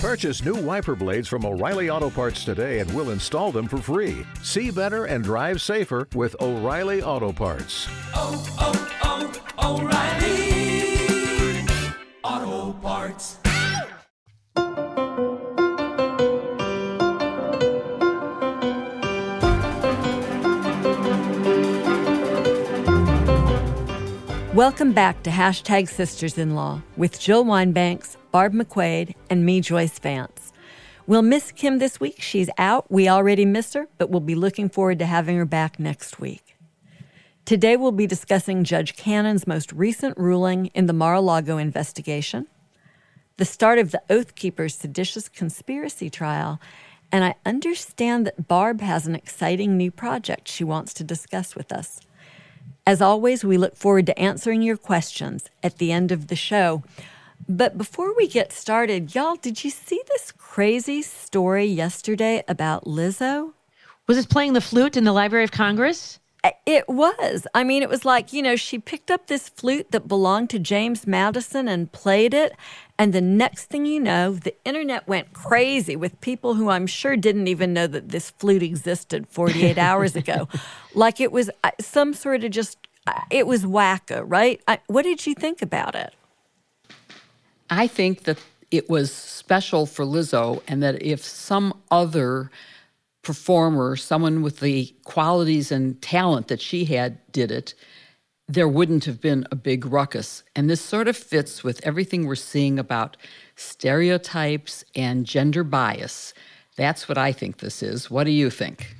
Purchase new wiper blades from O'Reilly Auto Parts today and we'll install them for free. See better and drive safer with O'Reilly Auto Parts. Oh, oh, oh, O'Reilly Auto Parts. Welcome back to Hashtag Sisters in Law with Jill Wine-Banks, Barb McQuade, and me, Joyce Vance. We'll miss Kim this week. She's out. We already miss her, but we'll be looking forward to having her back next week. Today, we'll be discussing Judge Cannon's most recent ruling in the Mar a Lago investigation, the start of the Oath Keepers' seditious conspiracy trial, and I understand that Barb has an exciting new project she wants to discuss with us. As always, we look forward to answering your questions at the end of the show. But before we get started, y'all, did you see this crazy story yesterday about Lizzo? Was it playing the flute in the Library of Congress? It was. I mean, it was like, you know, she picked up this flute that belonged to James Madison and played it. And the next thing you know, the internet went crazy with people who I'm sure didn't even know that this flute existed 48 hours ago. Like it was some sort of just, it was wacko, right? I, what did you think about it? I think that it was special for Lizzo, and that if some other performer, someone with the qualities and talent that she had, did it, there wouldn't have been a big ruckus. And this sort of fits with everything we're seeing about stereotypes and gender bias. That's what I think this is. What do you think?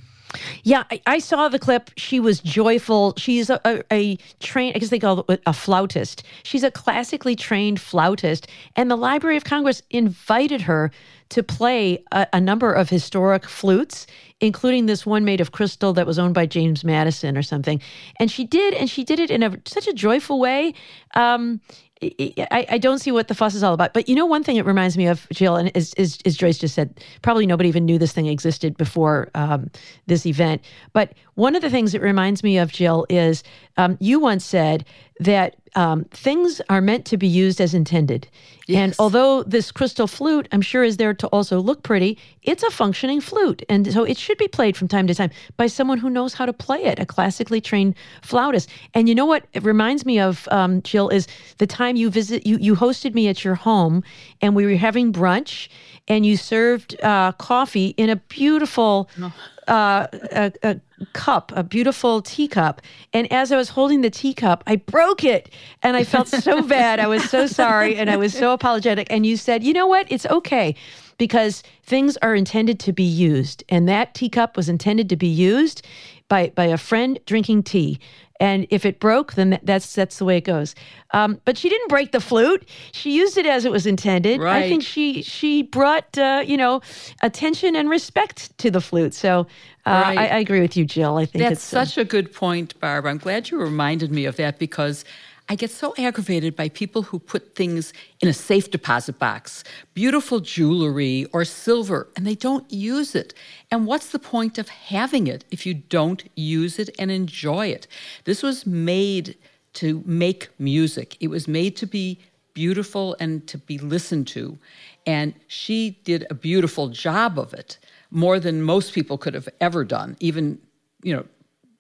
Yeah, I, I, saw the clip. She was joyful. She's a, a, a trained, I guess they call it a flautist. She's a classically trained flautist. And the Library of Congress invited her to play a, a number of historic flutes, including this one made of crystal that was owned by James Madison or something. And she did, and she did it in a, such a joyful way. Um, I, I, don't see what the fuss is all about. But you know, one thing it reminds me of, Jill, and as, as, Joyce just said, probably nobody even knew this thing existed before um, this event. But one of the things it reminds me of, Jill, is um, you once said that um, things are meant to be used as intended. Yes. And although this crystal flute, I'm sure, is there to also look pretty, it's a functioning flute. And so it should be played from time to time by someone who knows how to play it, a classically trained flautist. And you know what it reminds me of, um, Jill, is the time you visit, you, you hosted me at your home and we were having brunch and you served uh, coffee in a beautiful. Oh uh, a, a cup, a beautiful teacup. And as I was holding the teacup, I broke it. And I felt so bad. I was so sorry. And I was so apologetic. And you said, you know what? It's okay because things are intended to be used. And that teacup was intended to be used by, by a friend drinking tea. And if it broke, then that's that's the way it goes. Um, but she didn't break the flute. She used it as it was intended. Right. I think she she brought uh, you know attention and respect to the flute. So uh, right. I, I, agree with you, Jill. I think that's uh, such a good point, Barb. I'm glad you reminded me of that because I get so aggravated by people who put things in a safe deposit box, beautiful jewelry or silver, and they don't use it. And what's the point of having it if you don't use it and enjoy it? This was made to make music, it was made to be beautiful and to be listened to. And she did a beautiful job of it, more than most people could have ever done, even, you know,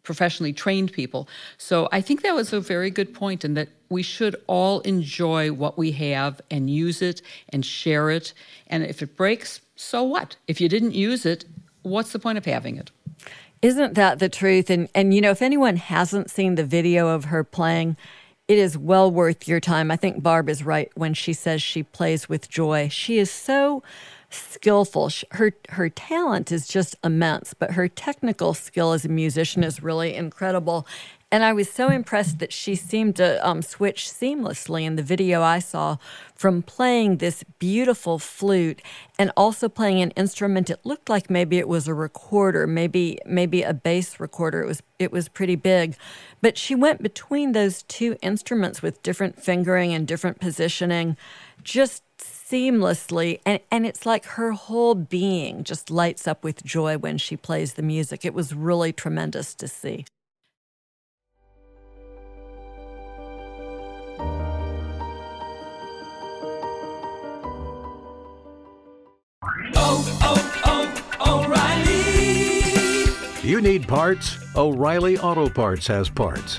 professionally trained people. So I think that was a very good point, and that we should all enjoy what we have and use it and share it. And if it breaks, so what? If you didn't use it, what's the point of having it? Isn't that the truth? And and you know, if anyone hasn't seen the video of her playing, it is well worth your time. I think Barb is right when she says she plays with joy. She is so skillful. Her her talent is just immense, but her technical skill as a musician is really incredible. And I was so impressed that she seemed to um, switch seamlessly in the video I saw from playing this beautiful flute and also playing an instrument. It looked like maybe it was a recorder, maybe maybe a bass recorder. It was it was pretty big, but she went between those two instruments with different fingering and different positioning, just seamlessly and, and it's like her whole being just lights up with joy when she plays the music it was really tremendous to see Oh, oh, oh, O'Reilly. You need parts? O'Reilly Auto Parts has parts.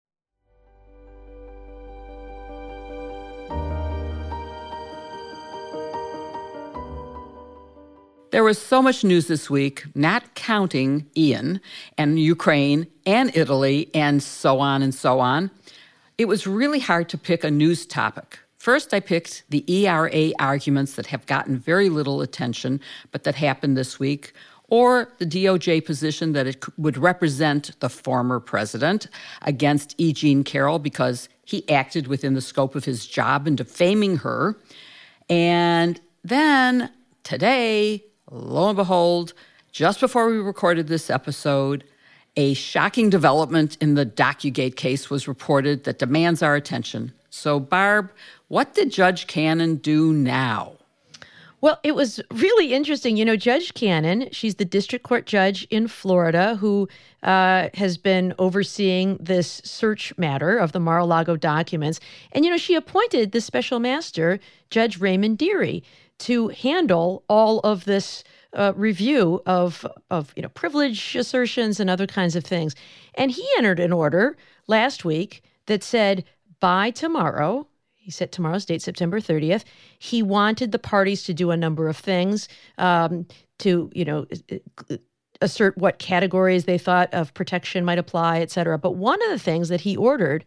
There was so much news this week, not counting Ian and Ukraine and Italy and so on and so on. It was really hard to pick a news topic. First, I picked the ERA arguments that have gotten very little attention, but that happened this week, or the DOJ position that it would represent the former president against E. Jean Carroll because he acted within the scope of his job in defaming her. And then today, lo and behold, just before we recorded this episode, a shocking development in the DocuGate case was reported that demands our attention. So, Barb, what did Judge Cannon do now? Well, it was really interesting. You know, Judge Cannon, she's the district court judge in Florida who uh, has been overseeing this search matter of the Mar a Lago documents. And, you know, she appointed the special master, Judge Raymond Dearie, to handle all of this uh, review of of you know privilege assertions and other kinds of things. And he entered an order last week that said by tomorrow. He said tomorrow's date, September 30th. He wanted the parties to do a number of things um, to, you know, assert what categories they thought of protection might apply, et cetera. But one of the things that he ordered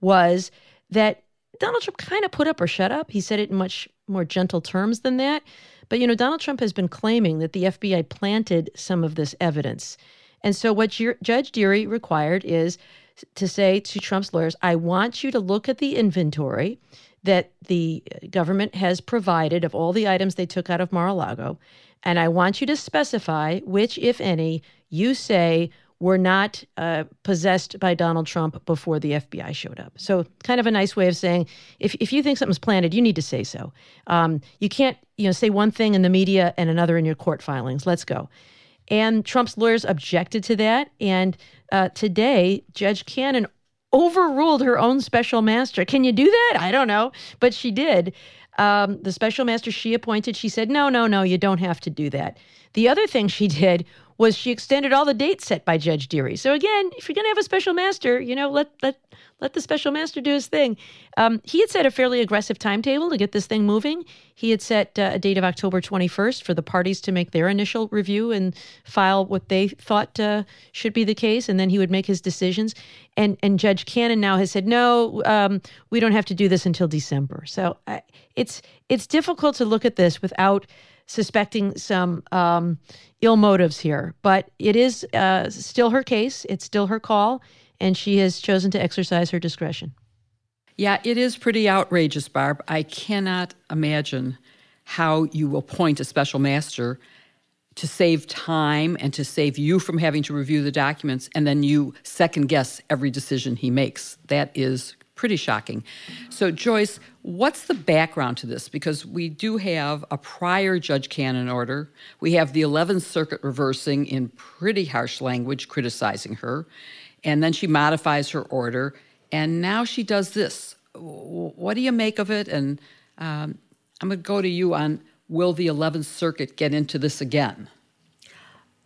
was that Donald Trump kind of put up or shut up. He said it in much more gentle terms than that. But, you know, Donald Trump has been claiming that the FBI planted some of this evidence. And so, what Judge Dearie required is to say to Trump's lawyers, I want you to look at the inventory that the government has provided of all the items they took out of Mar a Lago. And I want you to specify which, if any, you say were not uh, possessed by Donald Trump before the FBI showed up. So, kind of a nice way of saying if, if you think something's planted, you need to say so. Um, you can't you know say one thing in the media and another in your court filings. Let's go. And Trump's lawyers objected to that. And uh, today, Judge Cannon overruled her own special master. Can you do that? I don't know, but she did. Um, the special master she appointed, she said, no, no, no, you don't have to do that. The other thing she did was she extended all the dates set by Judge Dearie. So again, if you're going to have a special master, you know, let let let the special master do his thing. Um, he had set a fairly aggressive timetable to get this thing moving. He had set uh, a date of October 21st for the parties to make their initial review and file what they thought uh, should be the case, and then he would make his decisions. And and Judge Cannon now has said, no, um, we don't have to do this until December. So I, it's it's difficult to look at this without suspecting some um, ill motives here. But it is uh, still her case, it's still her call, and she has chosen to exercise her discretion. Yeah, it is pretty outrageous, Barb. I cannot imagine how you will appoint a special master to save time and to save you from having to review the documents, and then you second guess every decision he makes. That is pretty shocking. So, Joyce, what's the background to this? Because we do have a prior Judge Cannon order. We have the 11th Circuit reversing in pretty harsh language, criticizing her. And then she modifies her order. And now she does this. What do you make of it? And um, I'm going to go to you on will the 11th Circuit get into this again?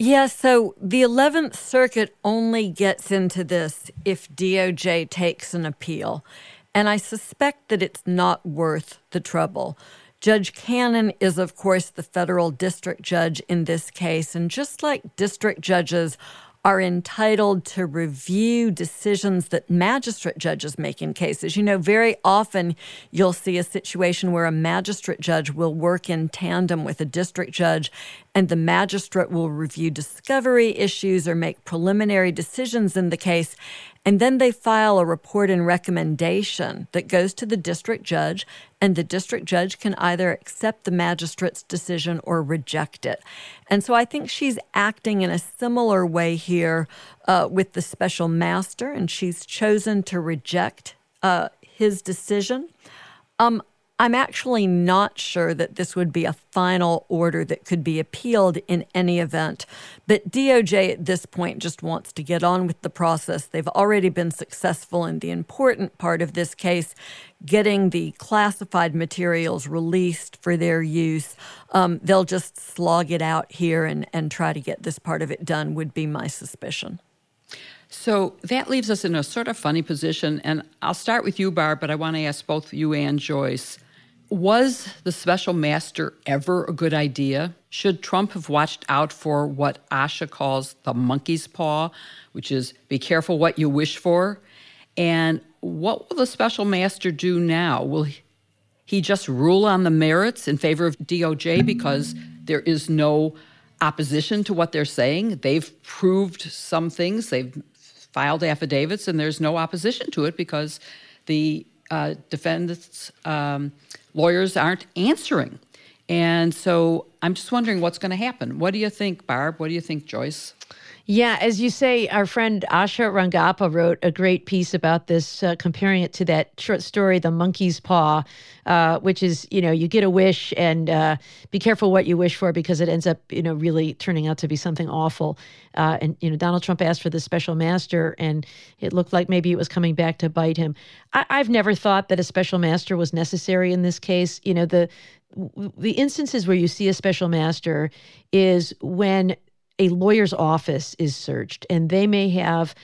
Yeah, so the 11th Circuit only gets into this if DOJ takes an appeal. And I suspect that it's not worth the trouble. Judge Cannon is, of course, the federal district judge in this case. And just like district judges are entitled to review decisions that magistrate judges make in cases. You know, very often you'll see a situation where a magistrate judge will work in tandem with a district judge, and the magistrate will review discovery issues or make preliminary decisions in the case. And then they file a report and recommendation that goes to the district judge, and the district judge can either accept the magistrate's decision or reject it. And so I think she's acting in a similar way here uh, with the special master, and she's chosen to reject uh, his decision. Um, I'm actually not sure that this would be a final order that could be appealed in any event. But DOJ at this point just wants to get on with the process. They've already been successful in the important part of this case, getting the classified materials released for their use. Um, they'll just slog it out here and, and try to get this part of it done, would be my suspicion. So that leaves us in a sort of funny position. And I'll start with you, Barb, but I want to ask both you and Joyce was the special master ever a good idea? Should Trump have watched out for what Asha calls the monkey's paw, which is be careful what you wish for? And what will the special master do now? Will he just rule on the merits in favor of DOJ because there is no opposition to what they're saying? They've proved some things, they've filed affidavits, and there's no opposition to it because the uh, defendants. Um, lawyers aren't answering. And so I'm just wondering what's going to happen. What do you think, Barb? What do you think, Joyce? Yeah, as you say, our friend Asha Rangappa wrote a great piece about this, uh, comparing it to that short story, The Monkey's Paw, uh, which is, you know, you get a wish and uh, be careful what you wish for because it ends up, you know, really turning out to be something awful. Uh, and, you know, Donald Trump asked for the special master and it looked like maybe it was coming back to bite him. I- I've never thought that a special master was necessary in this case. You know, the the instances where you see a special master is when a lawyer's office is searched and they may have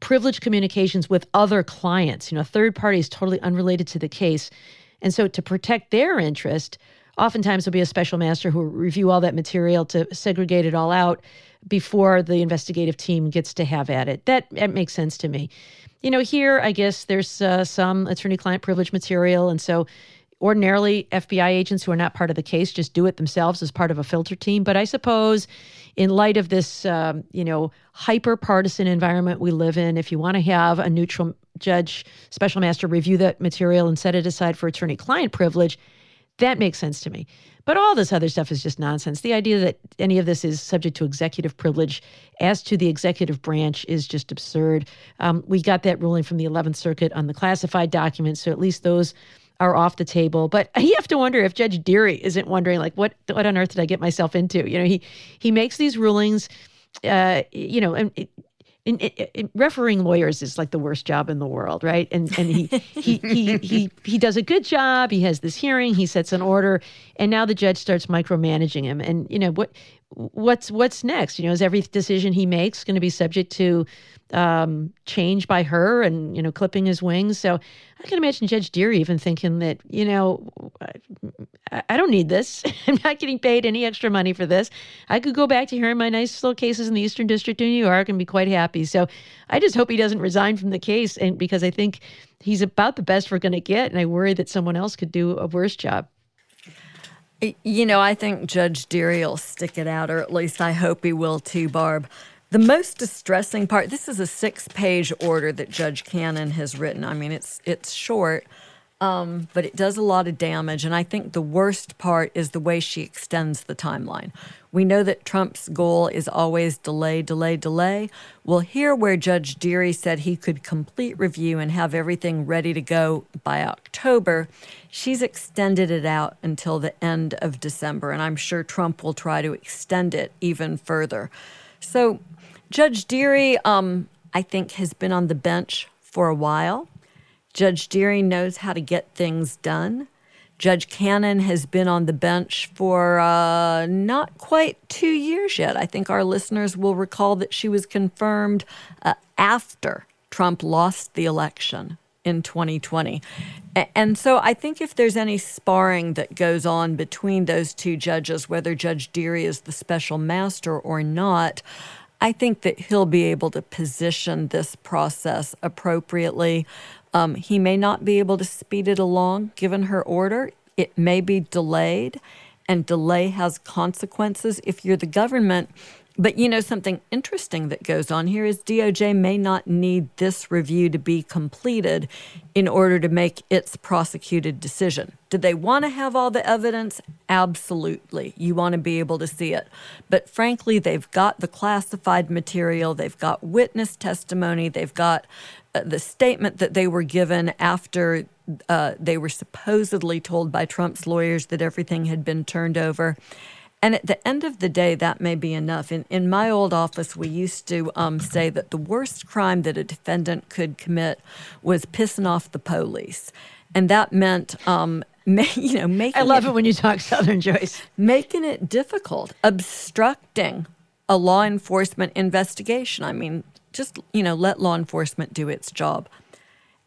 privileged communications with other clients, you know, third parties totally unrelated to the case. And so to protect their interest, oftentimes there'll be a special master who will review all that material to segregate it all out before the investigative team gets to have at it. That, that makes sense to me. You know, here, I guess there's uh, some attorney client privilege material. And so ordinarily FBI agents who are not part of the case just do it themselves as part of a filter team. But I suppose in light of this, um, you know, hyper partisan environment we live in, if you want to have a neutral judge, special master review that material and set it aside for attorney client privilege, that makes sense to me. But all this other stuff is just nonsense. The idea that any of this is subject to executive privilege as to the executive branch is just absurd. Um, we got that ruling from the 11th Circuit on the classified documents, so at least those are off the table. But you have to wonder if Judge Dearie isn't wondering, like, what what on earth did I get myself into? You know, he he makes these rulings, uh, you know, and. In, in, in, refereeing lawyers is like the worst job in the world, right? And and he, he he he he does a good job. He has this hearing. He sets an order, and now the judge starts micromanaging him. And you know what what's what's next? You know, is every decision he makes going to be subject to um, change by her and you know clipping his wings? So I can imagine Judge Dearie even thinking that, you know, I, I don't need this. I'm not getting paid any extra money for this. I could go back to hearing my nice little cases in the Eastern District of New York and be quite happy. So I just hope he doesn't resign from the case, and because I think he's about the best we're going to get, and I worry that someone else could do a worse job. You know, I think Judge Dearie will stick it out, or at least I hope he will too, Barb. The most distressing part, this is a six page order that Judge Cannon has written. I mean, it's, it's short, um, but it does a lot of damage. And I think the worst part is the way she extends the timeline. We know that Trump's goal is always delay, delay, delay. Well, here where Judge Dearie said he could complete review and have everything ready to go by October, she's extended it out until the end of December. And I'm sure Trump will try to extend it even further. So Judge Dearie, um, I think, has been on the bench for a while. Judge Dearie knows how to get things done. Judge Cannon has been on the bench for uh, not quite two years yet. I think our listeners will recall that she was confirmed uh, after Trump lost the election in 2020. And so I think if there's any sparring that goes on between those two judges, whether Judge Dearie is the special master or not, I think that he'll be able to position this process appropriately. Um, he may not be able to speed it along given her order. It may be delayed, and delay has consequences. If you're the government, but you know, something interesting that goes on here is DOJ may not need this review to be completed in order to make its prosecuted decision. Do they want to have all the evidence? Absolutely. You want to be able to see it. But frankly, they've got the classified material, they've got witness testimony, they've got uh, the statement that they were given after uh, they were supposedly told by Trump's lawyers that everything had been turned over. And at the end of the day, that may be enough. In, in my old office, we used to um, say that the worst crime that a defendant could commit was pissing off the police. And that meant, um, you know, making I love it, it when you talk Southern Joyce. Making it difficult, obstructing a law enforcement investigation. I mean, just, you know, let law enforcement do its job.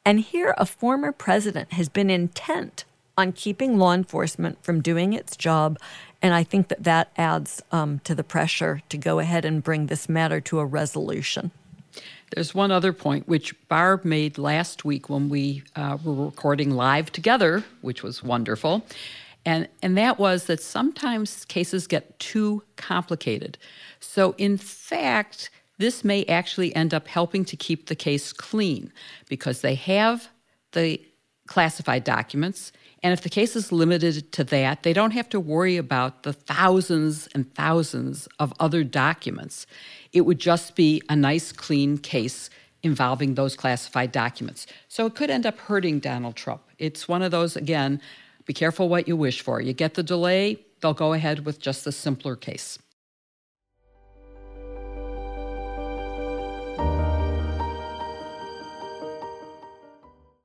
And here, a former president has been intent on keeping law enforcement from doing its job and I think that that adds um, to the pressure to go ahead and bring this matter to a resolution. There's one other point which Barb made last week when we uh, were recording live together, which was wonderful. And, and that was that sometimes cases get too complicated. So, in fact, this may actually end up helping to keep the case clean because they have the classified documents and if the case is limited to that, they don't have to worry about the thousands and thousands of other documents. It would just be a nice, clean case involving those classified documents. So it could end up hurting Donald Trump. It's one of those, again, be careful what you wish for. You get the delay, they'll go ahead with just the simpler case.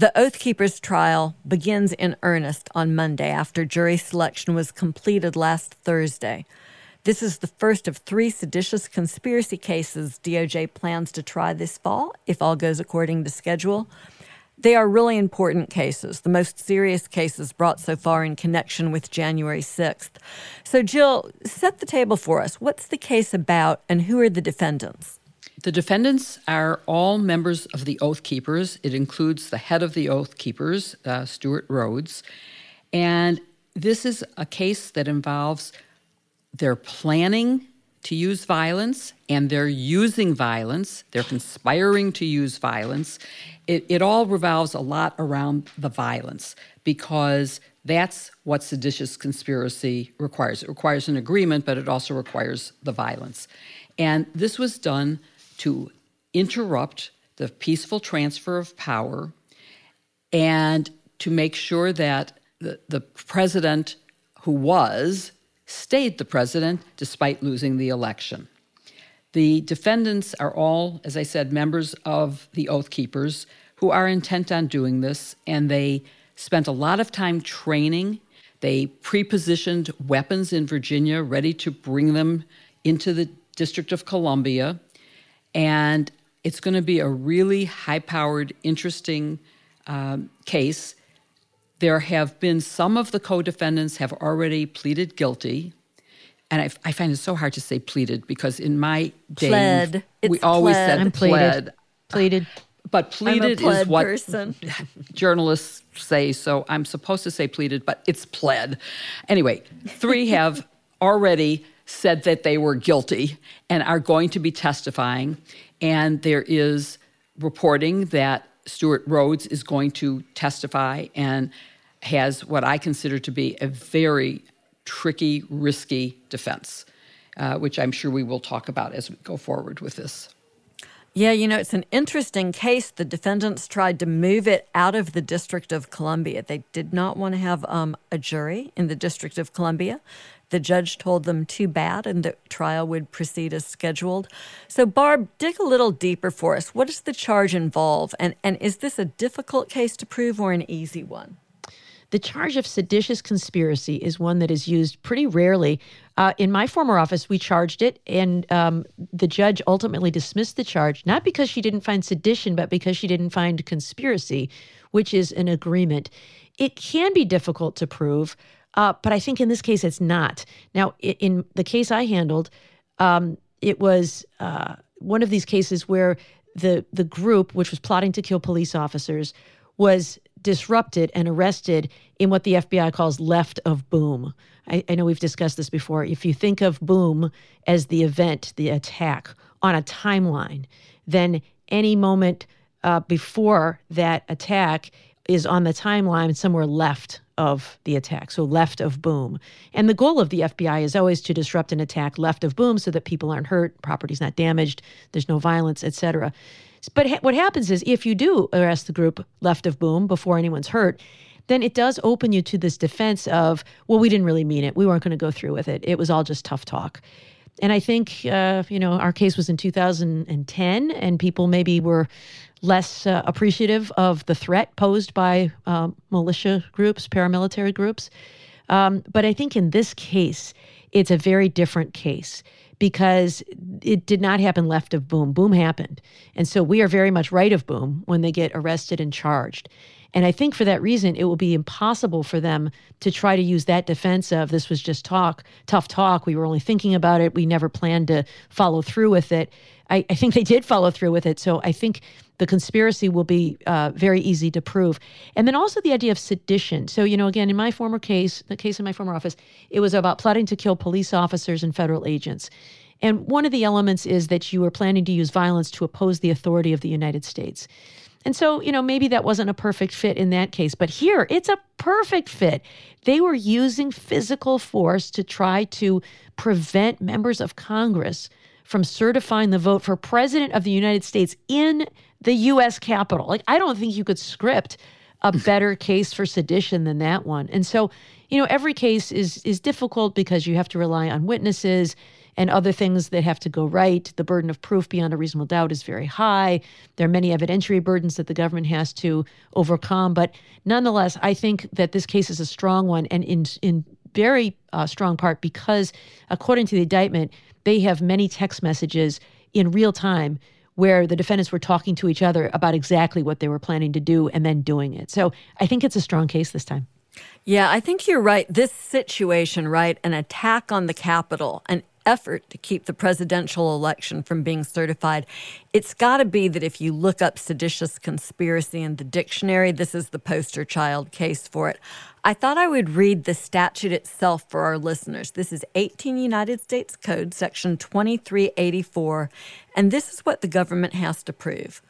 The Oath Keepers trial begins in earnest on Monday after jury selection was completed last Thursday. This is the first of three seditious conspiracy cases DOJ plans to try this fall, if all goes according to schedule. They are really important cases, the most serious cases brought so far in connection with January 6th. So, Jill, set the table for us. What's the case about, and who are the defendants? The defendants are all members of the Oath Keepers. It includes the head of the Oath Keepers, uh, Stewart Rhodes. And this is a case that involves they're planning to use violence and they're using violence, they're conspiring to use violence. It, it all revolves a lot around the violence because that's what seditious conspiracy requires. It requires an agreement, but it also requires the violence. And this was done to interrupt the peaceful transfer of power and to make sure that the, the president who was stayed the president despite losing the election. The defendants are all, as I said, members of the Oath Keepers who are intent on doing this, and they spent a lot of time training. They pre-positioned weapons in Virginia, ready to bring them into the District of Columbia, and it's going to be a really high-powered, interesting um, case. There have been some of the co-defendants have already pleaded guilty and I, I, find it so hard to say pleaded because in my day pled. we it's always pled. said I'm pleaded. Pleaded. But pleaded pled is what person. journalists say, so I'm supposed to say pleaded, but it's pled. Anyway, three have already said that they were guilty and are going to be testifying. And there is reporting that Stewart Rhodes is going to testify and has what I consider to be a very tricky, risky defense, uh, which I'm sure we will talk about as we go forward with this. Yeah, you know, it's an interesting case. The defendants tried to move it out of the District of Columbia. They did not want to have um, a jury in the District of Columbia. The judge told them too bad and the trial would proceed as scheduled. So, Barb, dig a little deeper for us. What does the charge involve? And, and is this a difficult case to prove or an easy one? The charge of seditious conspiracy is one that is used pretty rarely. Uh, in my former office, we charged it, and um, the judge ultimately dismissed the charge, not because she didn't find sedition, but because she didn't find conspiracy, which is an agreement. It can be difficult to prove, uh, but I think in this case it's not. Now, in the case I handled, um, it was uh, one of these cases where the the group, which was plotting to kill police officers, was disrupted and arrested in what the FBI calls left of boom. I, I, know we've discussed this before. If you think of boom as the event, the attack on a timeline, then any moment uh, before that attack is on the timeline somewhere left of the attack, so left of boom. And the goal of the FBI is always to disrupt an attack left of boom so that people aren't hurt, property's not damaged, there's no violence, etc. But ha- what happens is if you do arrest the group left of boom before anyone's hurt, then it does open you to this defense of, well, we didn't really mean it. We weren't going to go through with it. It was all just tough talk. And I think, uh, you know, our case was in 2010, and people maybe were less uh, appreciative of the threat posed by uh, militia groups, paramilitary groups. Um, but I think in this case, it's a very different case because it did not happen left of Boom. Boom happened. And so we are very much right of Boom when they get arrested and charged. And I think for that reason, it will be impossible for them to try to use that defense of this was just talk, tough talk. We were only thinking about it. We never planned to follow through with it. I, I think they did follow through with it. So I think the conspiracy will be uh, very easy to prove. And then also the idea of sedition. So, you know, again, in my former case, the case in my former office, it was about plotting to kill police officers and federal agents. And one of the elements is that you were planning to use violence to oppose the authority of the United States. And so, you know, maybe that wasn't a perfect fit in that case, but here it's a perfect fit. They were using physical force to try to prevent members of Congress from certifying the vote for president of the United States in the US Capitol. Like, I don't think you could script a better case for sedition than that one. And so, you know, every case is is difficult because you have to rely on witnesses and other things that have to go right. The burden of proof beyond a reasonable doubt is very high. There are many evidentiary burdens that the government has to overcome. But nonetheless, I think that this case is a strong one and in, in very uh, strong part because, according to the indictment, they have many text messages in real time where the defendants were talking to each other about exactly what they were planning to do and then doing it. So I think it's a strong case this time. Yeah, I think you're right. This situation, right? An attack on the Capitol, an effort to keep the presidential election from being certified. It's got to be that if you look up seditious conspiracy in the dictionary, this is the poster child case for it. I thought I would read the statute itself for our listeners. This is 18 United States Code, section 2384, and this is what the government has to prove.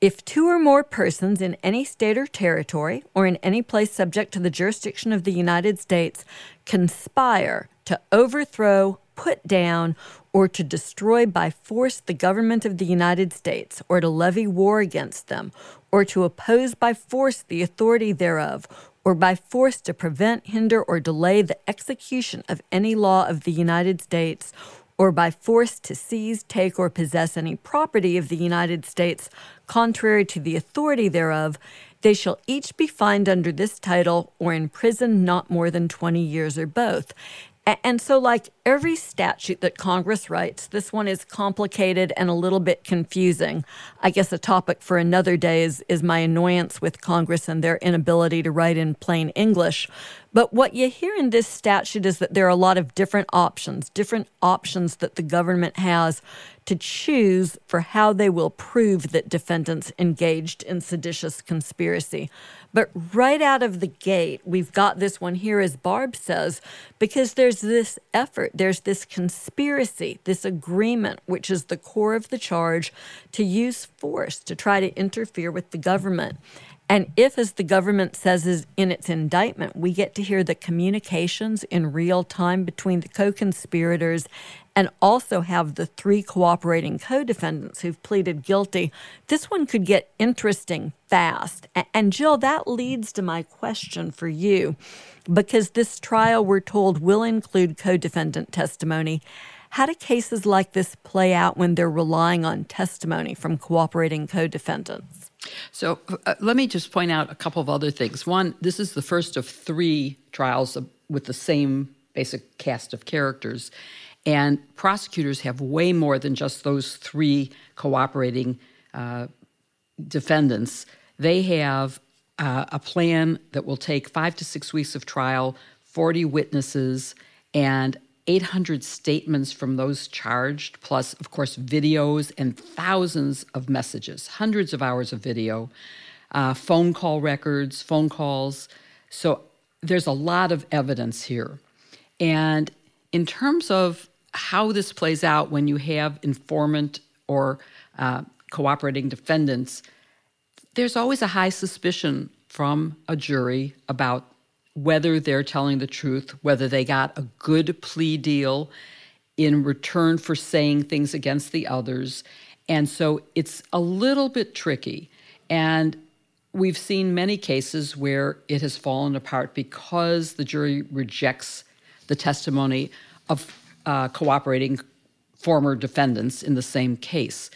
If two or more persons in any state or territory or in any place subject to the jurisdiction of the United States conspire to overthrow, put down, or to destroy by force the government of the United States, or to levy war against them, or to oppose by force the authority thereof, or by force to prevent, hinder, or delay the execution of any law of the United States, or by force to seize, take, or possess any property of the United States contrary to the authority thereof, they shall each be fined under this title or imprisoned not more than 20 years or both. And so, like every statute that Congress writes, this one is complicated and a little bit confusing. I guess a topic for another day is, is my annoyance with Congress and their inability to write in plain English. But what you hear in this statute is that there are a lot of different options, different options that the government has to choose for how they will prove that defendants engaged in seditious conspiracy. But right out of the gate, we've got this one here, as Barb says, because there's this effort, there's this conspiracy, this agreement, which is the core of the charge to use force to try to interfere with the government. And if, as the government says is in its indictment, we get to hear the communications in real time between the co conspirators and also have the three cooperating co defendants who've pleaded guilty, this one could get interesting fast. And Jill, that leads to my question for you because this trial, we're told, will include co defendant testimony. How do cases like this play out when they're relying on testimony from cooperating co defendants? So uh, let me just point out a couple of other things. One, this is the first of three trials with the same basic cast of characters. And prosecutors have way more than just those three cooperating uh, defendants. They have uh, a plan that will take five to six weeks of trial, 40 witnesses, and 800 statements from those charged, plus, of course, videos and thousands of messages, hundreds of hours of video, uh, phone call records, phone calls. So there's a lot of evidence here. And in terms of how this plays out when you have informant or uh, cooperating defendants, there's always a high suspicion from a jury about whether they're telling the truth, whether they got a good plea deal in return for saying things against the others. And so it's a little bit tricky. And we've seen many cases where it has fallen apart because the jury rejects the testimony of uh, cooperating former defendants in the same case.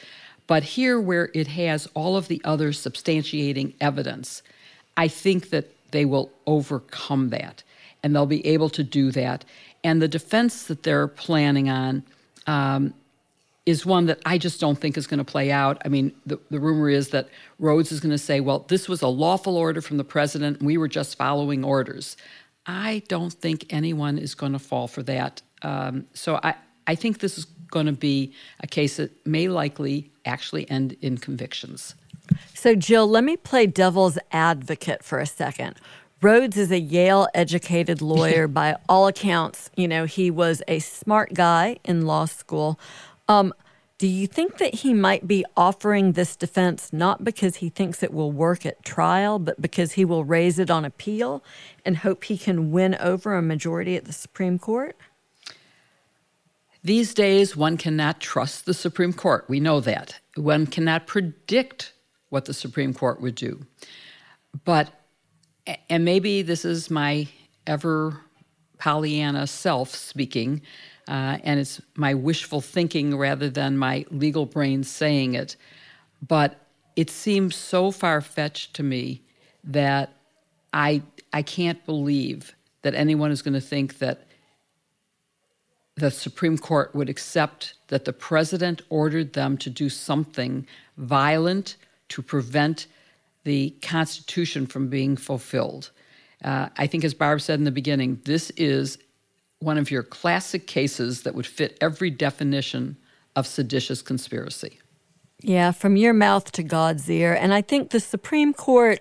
But here, where it has all of the other substantiating evidence, I think that they will overcome that and they'll be able to do that. And the defense that they're planning on um, is one that I just don't think is going to play out. I mean, the, the rumor is that Rhodes is going to say, well, this was a lawful order from the president, we were just following orders. I don't think anyone is going to fall for that. Um, so I, I think this is going to be a case that may likely actually end in convictions. So, Jill, let me play devil's advocate for a second. Rhodes is a Yale educated lawyer by all accounts. You know, he was a smart guy in law school. Um, do you think that he might be offering this defense not because he thinks it will work at trial, but because he will raise it on appeal and hope he can win over a majority at the Supreme Court? These days, one cannot trust the Supreme Court. We know that. One cannot predict what the Supreme Court would do. But, and maybe this is my ever Pollyanna self speaking, uh, and it's my wishful thinking rather than my legal brain saying it. But it seems so far fetched to me that I, I can't believe that anyone is going to think that the Supreme Court would accept that the president ordered them to do something violent to prevent the Constitution from being fulfilled. Uh, I think, as Barb said in the beginning, this is one of your classic cases that would fit every definition of seditious conspiracy. Yeah, from your mouth to God's ear. And I think the Supreme Court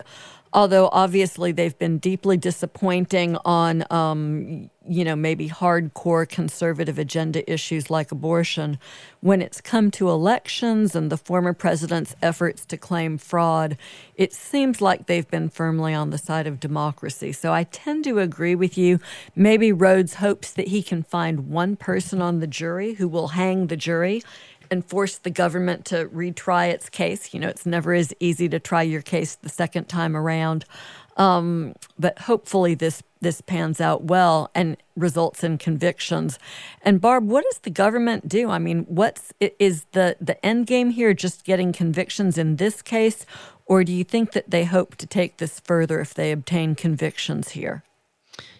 although obviously they've been deeply disappointing on, um, you know, maybe hardcore conservative agenda issues like abortion, when it's come to elections and the former president's efforts to claim fraud, it seems like they've been firmly on the side of democracy. So I tend to agree with you. Maybe Rhodes hopes that he can find one person on the jury who will hang the jury and force the government to retry its case. You know, it's never as easy to try your case the second time around. Um, but hopefully this this pans out well and results in convictions. And Barb, what does the government do? I mean, what's is the the end game here? Just getting convictions in this case, or do you think that they hope to take this further if they obtain convictions here?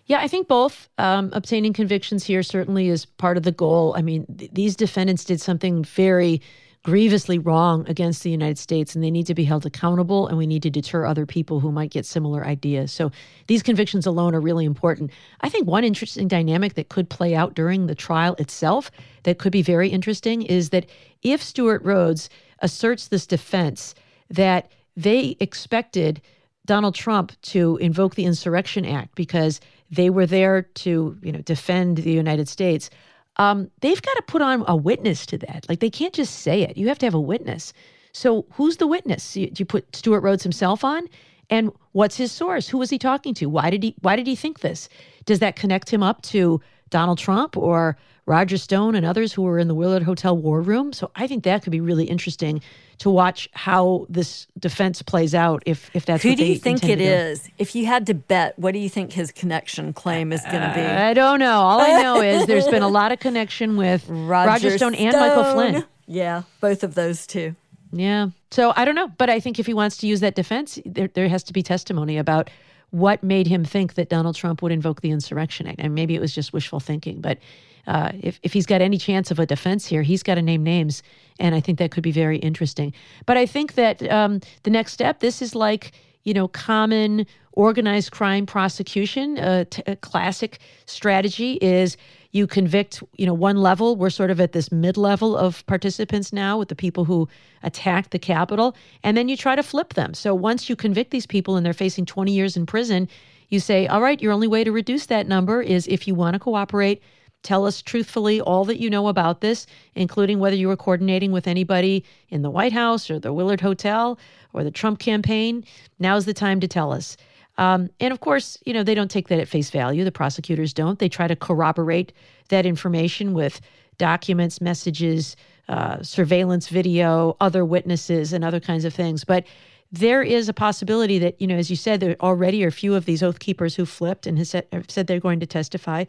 Yeah, I think both. Um, obtaining convictions here certainly is part of the goal. I mean, th- these defendants did something very grievously wrong against the United States, and they need to be held accountable, and we need to deter other people who might get similar ideas. So these convictions alone are really important. I think one interesting dynamic that could play out during the trial itself that could be very interesting is that if Stewart Rhodes asserts this defense that they expected Donald Trump to invoke the Insurrection Act because they were there to, you know, defend the United States. Um, they've got to put on a witness to that. Like they can't just say it. You have to have a witness. So who's the witness? Do you put Stewart Rhodes himself on? And what's his source? Who was he talking to? Why did he why did he think this? Does that connect him up to Donald Trump or Roger Stone and others who were in the Willard Hotel war room? So I think that could be really interesting to watch how this defense plays out if if that's who do you think it is? If you had to bet what do you think his connection claim is going to be uh, i don't know. All i know is there's been a lot of connection with roger, roger stone, stone, and michael flynn. Yeah both of those two. Yeah. So i don't know but i think if he wants to use that defense there, there has to be testimony about what made him think that donald trump would invoke the insurrection act. And maybe it was just wishful thinking but uh, if, if he's got any chance of a defense here, he's got to name names. And I think that could be very interesting. But I think that um, the next step, this is like, you know, common organized crime prosecution. A classic strategy is you convict, you know, one level. We're sort of at this mid level of participants now with the people who attacked the Capitol. And then you try to flip them. So once you convict these people and they're facing 20 years in prison, you say, all right, your only way to reduce that number is if you want to cooperate Tell us truthfully all that you know about this, including whether you were coordinating with anybody in the White House or the Willard Hotel or the Trump campaign. Now's the time to tell us. Um, and of course, you know, they don't take that at face value. The prosecutors don't. They try to corroborate that information with documents, messages, uh, surveillance video, other witnesses, and other kinds of things. But there is a possibility that, you know, as you said, there already are a few of these oath keepers who flipped and have said, said they're going to testify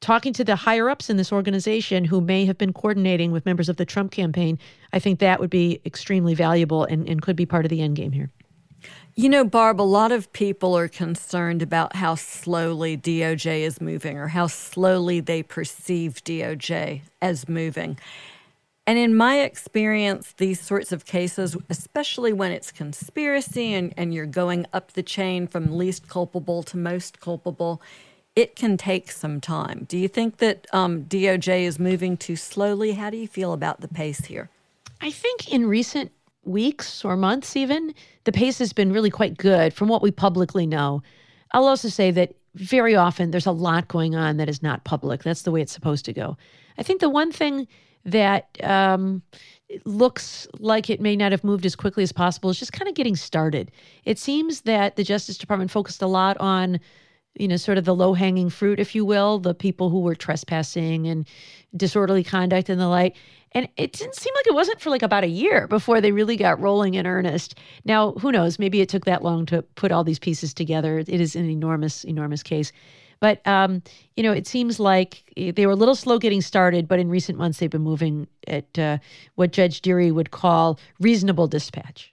talking to the higher ups in this organization who may have been coordinating with members of the Trump campaign, I think that would be extremely valuable and, and could be part of the end game here. You know, Barb, a lot of people are concerned about how slowly DOJ is moving or how slowly they perceive DOJ as moving. And in my experience, these sorts of cases, especially when it's conspiracy and, and you're going up the chain from least culpable to most culpable, it can take some time. Do you think that um, DOJ is moving too slowly? How do you feel about the pace here? I think in recent weeks or months, even, the pace has been really quite good from what we publicly know. I'll also say that very often there's a lot going on that is not public. That's the way it's supposed to go. I think the one thing that um, looks like it may not have moved as quickly as possible is just kind of getting started. It seems that the Justice Department focused a lot on you know, sort of the low hanging fruit, if you will, the people who were trespassing and disorderly conduct and the like. And it didn't seem like it wasn't for like about a year before they really got rolling in earnest. Now, who knows? Maybe it took that long to put all these pieces together. It is an enormous, enormous case. But, um, you know, it seems like they were a little slow getting started, but in recent months they've been moving at uh, what Judge Dearie would call reasonable dispatch.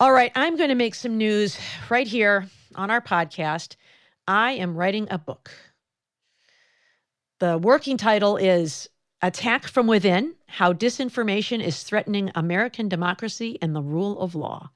All right, I'm going to make some news right here on our podcast. I am writing a book. The working title is Attack from Within How Disinformation is Threatening American Democracy and the Rule of Law.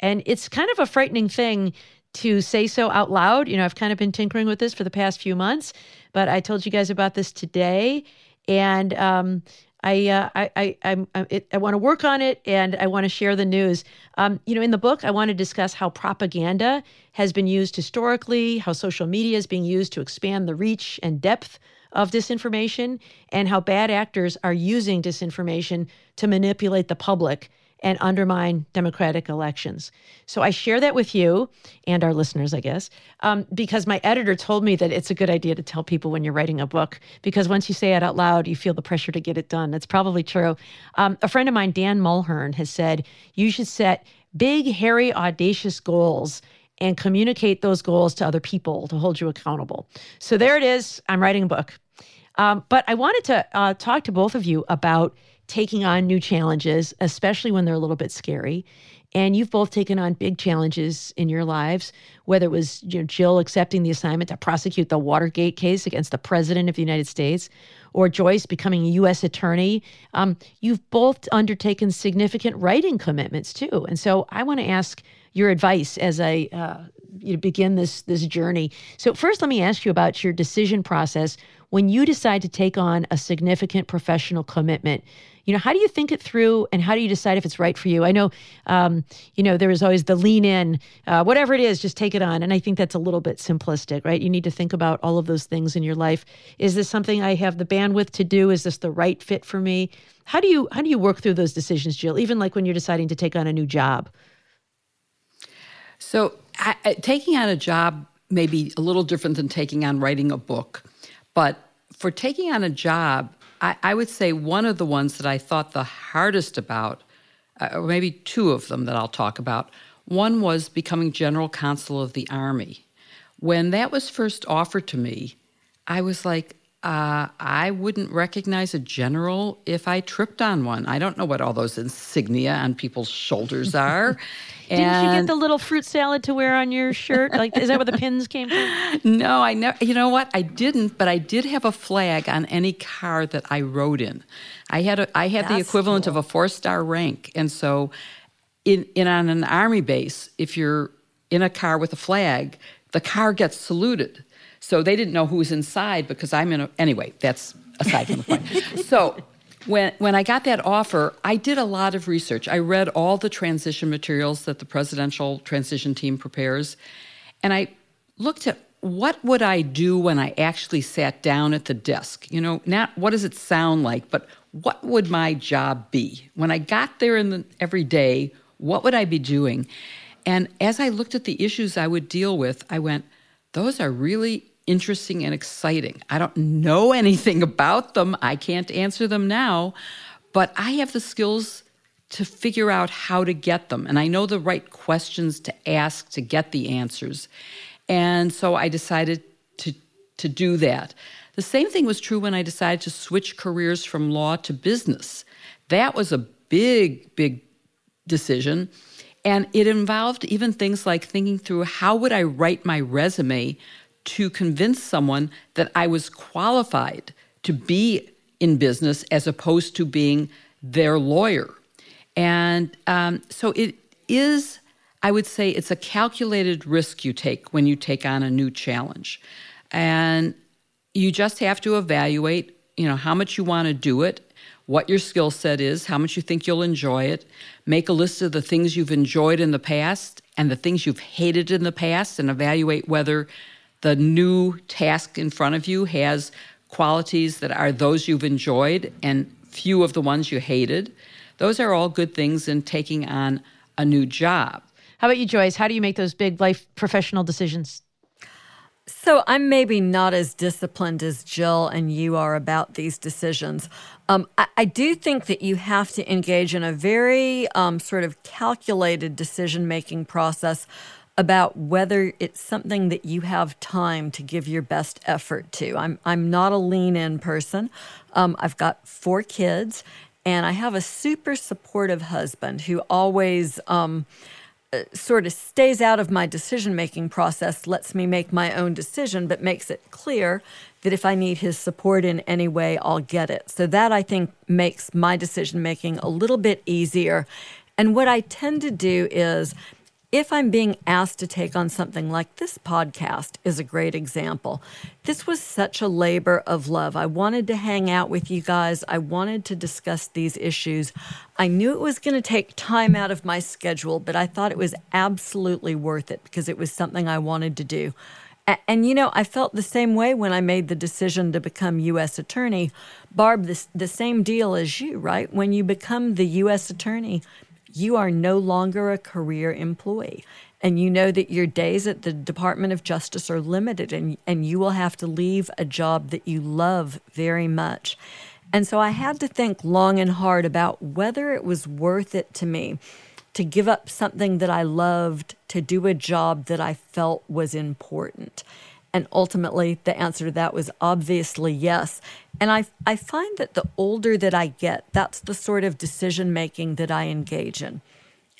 And it's kind of a frightening thing to say so out loud. You know, I've kind of been tinkering with this for the past few months, but I told you guys about this today. And um, I, uh, I, I, I, I, I want to work on it and I want to share the news. Um, you know, in the book, I want to discuss how propaganda has been used historically, how social media is being used to expand the reach and depth of disinformation, and how bad actors are using disinformation to manipulate the public and undermine democratic elections. So I share that with you and our listeners, I guess, um, because my editor told me that it's a good idea to tell people when you're writing a book, because once you say it out loud, you feel the pressure to get it done. That's probably true. Um, a friend of mine, Dan Mulhern, has said you should set big, hairy, audacious goals and communicate those goals to other people to hold you accountable. So there it is. I'm writing a book. Um, but I wanted to uh, talk to both of you about taking on new challenges, especially when they're a little bit scary. And you've both taken on big challenges in your lives, whether it was you know, Jill accepting the assignment to prosecute the Watergate case against the President of the United States, or Joyce becoming a U.S. attorney. Um, you've both undertaken significant writing commitments too. And so I want to ask your advice as I uh, you know, begin this this journey. So first, let me ask you about your decision process when you decide to take on a significant professional commitment you know how do you think it through and how do you decide if it's right for you? I know um, you know there is always the lean in uh, whatever it is just take it on. And i think that's a little bit simplistic right? You need to think about all of those things in your life. Is this something i have the bandwidth to do? Is this the right fit for me? How do you how do you work through those decisions jill even like when you're deciding to take on a new job? So I, taking on a job may be a little different than taking on writing a book. But for taking on a job I, I, would say one of the ones that I thought the hardest about, uh, or maybe two of them that I'll talk about, one was becoming general counsel of the Army. When that was first offered to me, I was like, uh, I wouldn't recognize a general if I tripped on one. I don't know what all those insignia on people's shoulders are. Didn't you get the little fruit salad to wear on your shirt? Like, is that where the pins came from? No, I never. You know what? I didn't, but I did have a flag on any car that I rode in. I had a, I had That's the equivalent cool. of a four star rank, and so in in on an army base, if you're in a car with a flag, the car gets saluted. So they didn't know who was inside because I'm in a. Anyway, that's aside from the point. so when, when I got that offer, I did a lot of research. I read all the transition materials that the presidential transition team prepares, and I looked at what would I do when I actually sat down at the desk? You know, not what does it sound like, but what would my job be? When I got there in the, every day, what would I be doing? And as I looked at the issues I would deal with, I went, those are really interesting and exciting. I don't know anything about them. I can't answer them now, but I have the skills to figure out how to get them. And I know the right questions to ask to get the answers. And so I decided to, to do that. The same thing was true when I decided to switch careers from law to business. That was a big, big decision. And it involved even things like thinking through how would I write my resume to convince someone that I was qualified to be in business as opposed to being their lawyer. And um, so it is, I would say, it's a calculated risk you take when you take on a new challenge. And you just have to evaluate, you know, how much you want to do it, what your skill set is, how much you think you'll enjoy it, make a list of the things you've enjoyed in the past and the things you've hated in the past, and evaluate whether the new task in front of you has qualities that are those you've enjoyed and few of the ones you hated. Those are all good things in taking on a new job. How about you, Joyce? How do you make those big life professional decisions? So I'm maybe not as disciplined as Jill and you are about these decisions. Um, I, I, do think that you have to engage in a very um, sort of calculated decision making process about whether it's something that you have time to give your best effort to. I'm I'm not a lean in person. Um, I've got four kids, and I have a super supportive husband who always. Um, sort of stays out of my decision making process, lets me make my own decision, but makes it clear that if I need his support in any way, I'll get it. So that I think makes my decision making a little bit easier. And what I tend to do is if I'm being asked to take on something like this podcast is a great example. This was such a labor of love. I wanted to hang out with you guys. I wanted to discuss these issues. I knew it was going to take time out of my schedule, but I thought it was absolutely worth it because it was something I wanted to do. And, you know, I felt the same way when I made the decision to become U.S. Attorney. Barb, this, the same deal as you, right? When you become the U.S. Attorney, you are no longer a career employee. And you know that your days at the Department of Justice are limited, and, and you will have to leave a job that you love very much. And so I had to think long and hard about whether it was worth it to me to give up something that I loved to do a job that I felt was important. And ultimately, the answer to that was obviously yes. And I, I find that the older that I get, that's the sort of decision making that I engage in.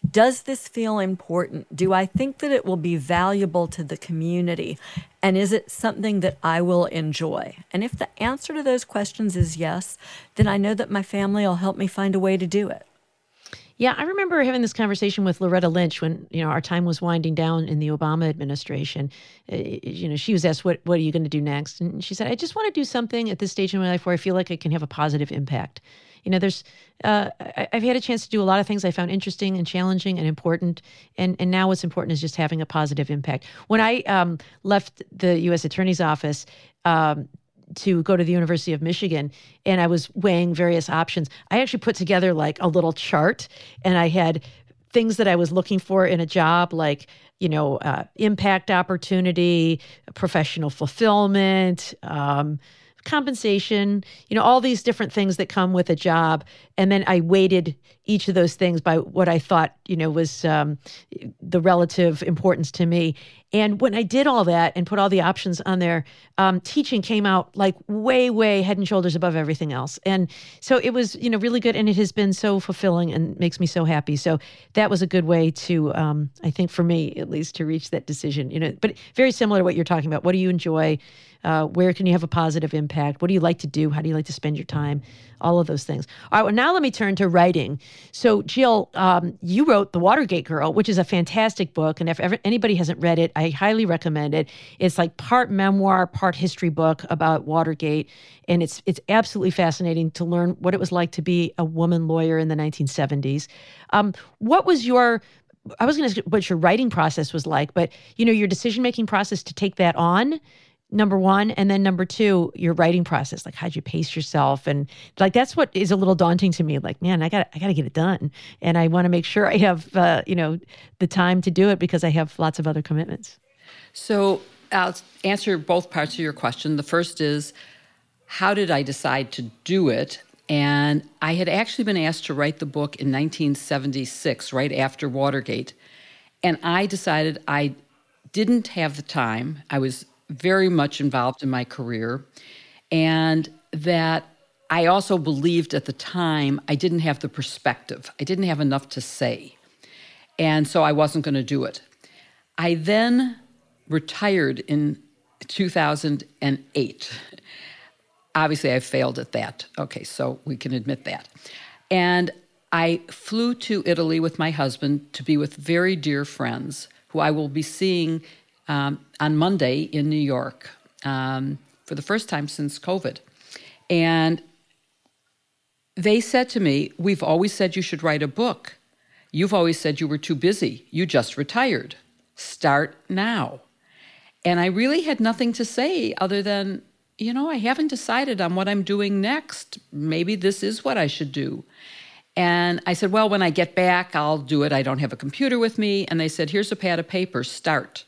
Does this feel important? Do I think that it will be valuable to the community? And is it something that I will enjoy? And if the answer to those questions is yes, then I know that my family will help me find a way to do it. Yeah, I remember having this conversation with Loretta Lynch when you know our time was winding down in the Obama administration. Uh, you know, she was asked, "What what are you going to do next?" And she said, "I just want to do something at this stage in my life where I feel like I can have a positive impact." You know, there's uh, I, I've had a chance to do a lot of things I found interesting and challenging and important, and and now what's important is just having a positive impact. When I um, left the U.S. Attorney's office. Um, to go to the University of Michigan and I was weighing various options. I actually put together like a little chart and I had things that I was looking for in a job like you know uh, impact opportunity professional fulfillment um, compensation, you know, all these different things that come with a job. And then I weighted each of those things by what I thought, you know, was um, the relative importance to me. And when I did all that and put all the options on there, um, teaching came out like way, way head and shoulders above everything else. And so it was, you know, really good. And it has been so fulfilling and makes me so happy. So that was a good way to, um, I think for me at least, to reach that decision, you know, but very similar to what you're talking about. What do you enjoy? Uh, where can you have a positive impact? What do you like to do? How do you like to spend your time? All of those things. All right, well, now let me turn to writing. So, Jill, um, you wrote The Watergate Girl, which is a fantastic book. And if ever, anybody hasn't read it, I highly recommend it. It's like part memoir, part history book about Watergate. And it's, it's absolutely fascinating to learn what it was like to be a woman lawyer in the 1970s. Um, what was your I was going to ask what your writing process was like, but you know your decision making process to take that on number one and then number two your writing process like how'd you pace yourself? And like that's what is a little daunting to me like man i got i got to get it done. And i want to make sure i have uh, you know the time to do it because i have lots of other commitments. So i'll answer both parts of your question. The first is how did i decide to do it? And i had actually been asked to write the book in 1976 right after watergate. And i decided i didn't have the time. I was very much involved in my career, and that I also believed at the time I didn't have the perspective. I didn't have enough to say. And so I wasn't going to do it. I then retired in 2008. Obviously, I failed at that. Okay, so we can admit that. And I flew to Italy with my husband to be with very dear friends who I will be seeing um, on Monday in New York um, for the first time since COVID. And they said to me, We've always said you should write a book. You've always said you were too busy. You just retired. Start now. And I really had nothing to say other than, you know, I haven't decided on what I'm doing next. Maybe this is what I should do. And I said, Well, when I get back, I'll do it. I don't have a computer with me. And they said, Here's a pad of paper, start.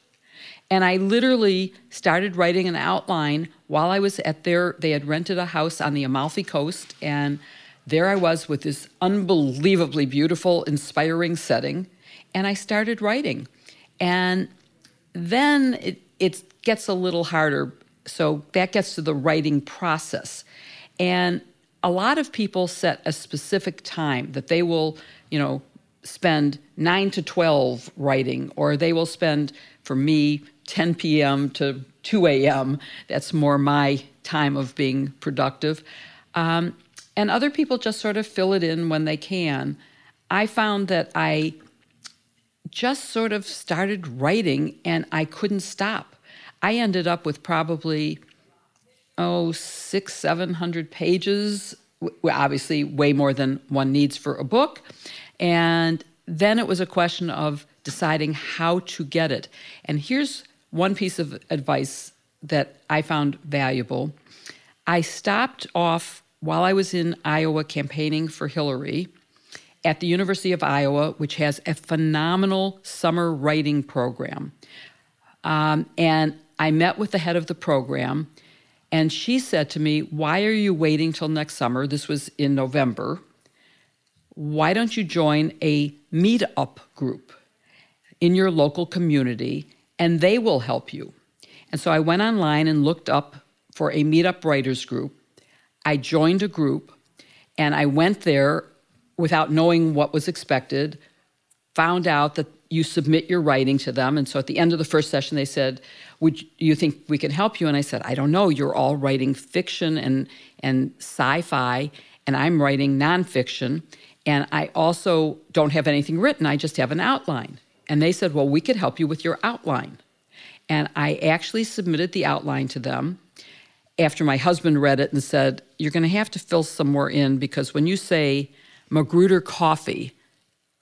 And I literally started writing an outline while I was at their, they had rented a house on the Amalfi Coast. And there I was with this unbelievably beautiful, inspiring setting. And I started writing. And then it, it gets a little harder. So that gets to the writing process. And a lot of people set a specific time that they will, you know, spend 9 to 12 writing, or they will spend, for me, 10 p.m. to 2 a.m. That's more my time of being productive. Um, and other people just sort of fill it in when they can. I found that I just sort of started writing and I couldn't stop. I ended up with probably, oh, six, 700 pages, obviously way more than one needs for a book. And then it was a question of deciding how to get it. And here's one piece of advice that I found valuable. I stopped off while I was in Iowa campaigning for Hillary at the University of Iowa, which has a phenomenal summer writing program. Um, and I met with the head of the program, and she said to me, Why are you waiting till next summer? This was in November. Why don't you join a meetup group in your local community, and they will help you? And so I went online and looked up for a meetup writers group. I joined a group, and I went there without knowing what was expected, found out that you submit your writing to them. And so at the end of the first session, they said, Would you think we can help you? And I said, I don't know. You're all writing fiction and, and sci fi, and I'm writing nonfiction. And I also don't have anything written, I just have an outline. And they said, Well, we could help you with your outline. And I actually submitted the outline to them after my husband read it and said, You're going to have to fill some more in because when you say Magruder Coffee.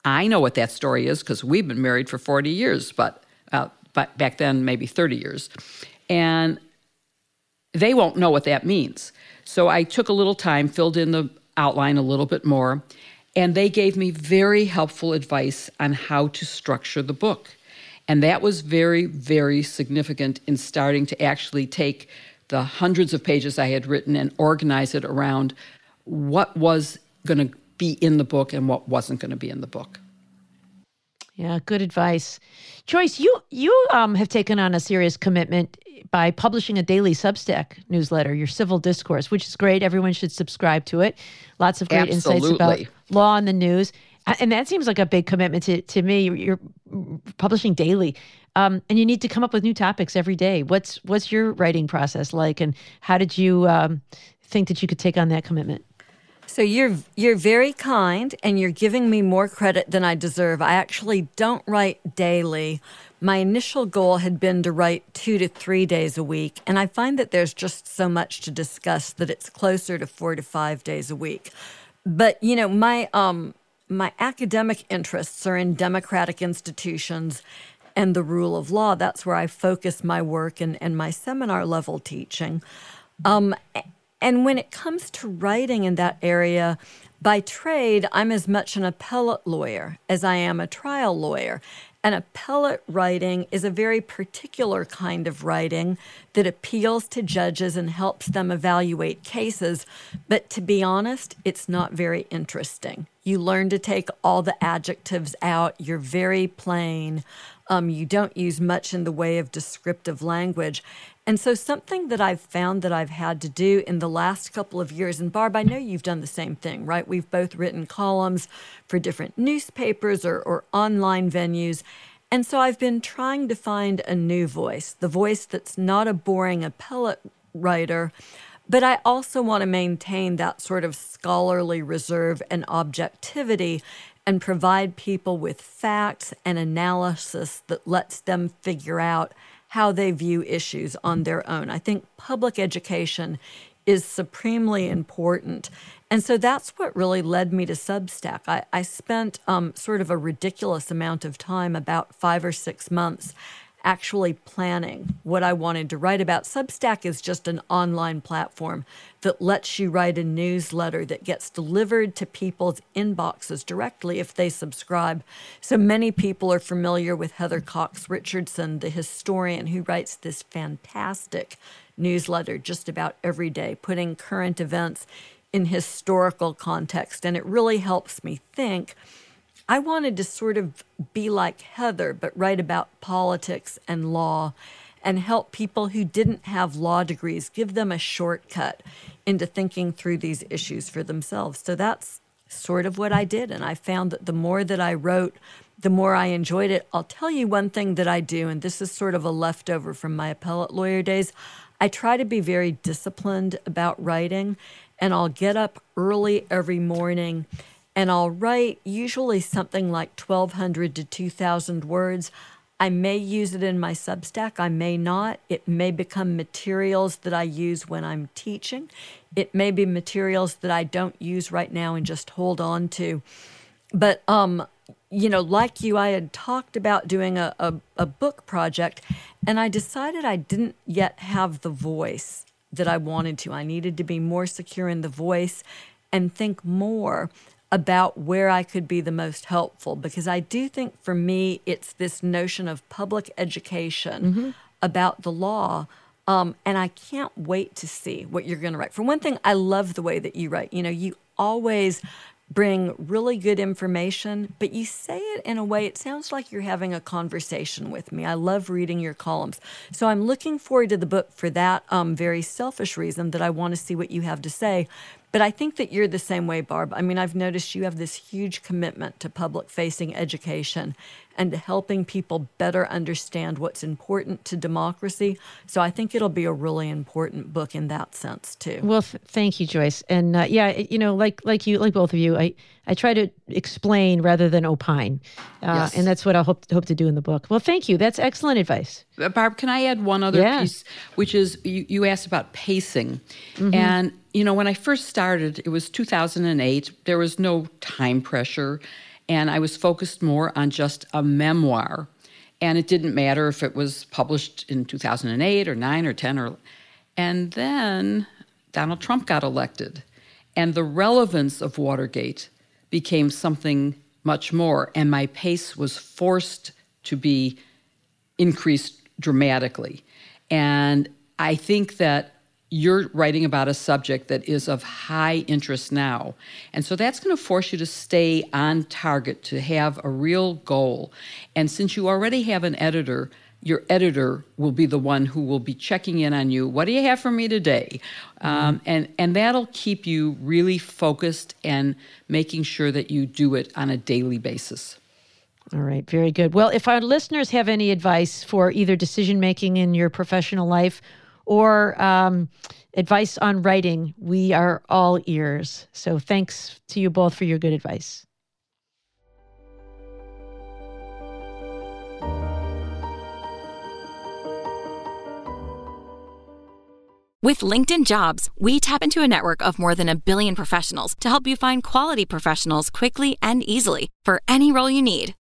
I know what that story is because we've been married for 40 years, but, uh, but back then, maybe 30 years. And they won't know what that means. So I took a little time, filled in the outline a little bit more, and they gave me very helpful advice on how to structure the book. And that was very, very significant in starting to actually take the hundreds of pages I had written and organize it around what was going to be in the book and what wasn't going to be in the book. Yeah, good advice. Joyce, you you um, have taken on a serious commitment by publishing a daily Substack newsletter, your Civil Discourse, which is great. Everyone should subscribe to it. Lots of great Absolutely. insights about law and the news. And that seems like a big commitment to, to me. You're publishing daily. Um, and you need to come up with new topics every day. What's what's your writing process like, and how did you um, think that you could take on that commitment? So you're you're very kind and you're giving me more credit than I deserve. I actually don't write daily. My initial goal had been to write 2 to 3 days a week, and I find that there's just so much to discuss that it's closer to 4 to 5 days a week. But, you know, my um my academic interests are in democratic institutions and the rule of law. That's where I focus my work and, and my seminar level teaching. Um, and when it comes to writing in that area, by trade, I'm as much an appellate lawyer as I am a trial lawyer. And appellate writing is a very particular kind of writing that appeals to judges and helps them evaluate cases. But to be honest, it's not very interesting. You learn to take all the adjectives out, you're very plain. Um, you don't use much in the way of descriptive language. And so, something that I've found that I've had to do in the last couple of years, and Barb, I know you've done the same thing, right? We've both written columns for different newspapers or, or online venues. And so, I've been trying to find a new voice, the voice that's not a boring appellate writer, but I also want to maintain that sort of scholarly reserve and objectivity and provide people with facts and analysis that lets them figure out how they view issues on their own. I think public education is supremely important. And so that's what really led me to Substack. I, I spent um, sort of a ridiculous amount of time, about five or six months, actually planning what I wanted to write about. Substack is just an online platform that lets you write a newsletter that gets delivered to people's inboxes directly if they subscribe. So many people are familiar with Heather Cox Richardson, the historian who writes this fantastic newsletter just about every day, putting current events in historical context. And it really helps me think I wanted to sort of be like Heather, but write about politics and law and help people who didn't have law degrees, give them a shortcut into thinking through these issues for themselves. So that's sort of what I did. And I found that the more that I wrote, the more I enjoyed it. I'll tell you one thing that I do, and this is sort of a leftover from my appellate lawyer days. I try to be very disciplined about writing, and I'll get up early every morning and I'll write usually something like 1,200 to 2,000 words. I may use it in my Substack, I may not. It may become materials that I use when I'm teaching. It may be materials that I don't use right now and just hold on to. But, um, you know, like you, I had talked about doing a, a, a book project, and I decided I didn't yet have the voice that I wanted to. I needed to be more secure in the voice and think more about where I could be the most helpful because I do think for me it's this notion of public education mm-hmm. about the law. Um, and I can't wait to see what you're going to write. For one thing, I love the way that you write. You know, you always bring really good information, but you say it in a way it sounds like you're having a conversation with me. I love reading your columns. So I'm looking forward to the book for that um, very selfish reason that I want to see what you have to say. But I think that you're the same way, Barb. I mean, I've noticed you have this huge commitment to public facing education and to helping people better understand what's important to democracy. So I think it'll be a really important book in that sense too. Well, th- thank you, Joyce. And uh, yeah, you know, like like you, like both of you, I I try to explain rather than opine, uh, yes. and that's what I hope hope to do in the book. Well, thank you. That's excellent advice. Uh, Barb, can I add one other yeah. piece, which is you, you asked about pacing, mm-hmm. and you know, when I first started, it was 2008. There was no time pressure, and I was focused more on just a memoir. And it didn't matter if it was published in 2008 or 9 or 10 or and then Donald Trump got elected and the relevance of Watergate became something much more and my pace was forced to be increased dramatically. And I think that you're writing about a subject that is of high interest now. And so that's going to force you to stay on target, to have a real goal. And since you already have an editor, your editor will be the one who will be checking in on you. What do you have for me today? Um, and and that'll keep you really focused and making sure that you do it on a daily basis. All right, very good. Well, if our listeners have any advice for either decision making in your professional life or um, advice on writing, we are all ears. So thanks to you both for your good advice. With LinkedIn Jobs, we tap into a network of more than a billion professionals to help you find quality professionals quickly and easily for any role you need.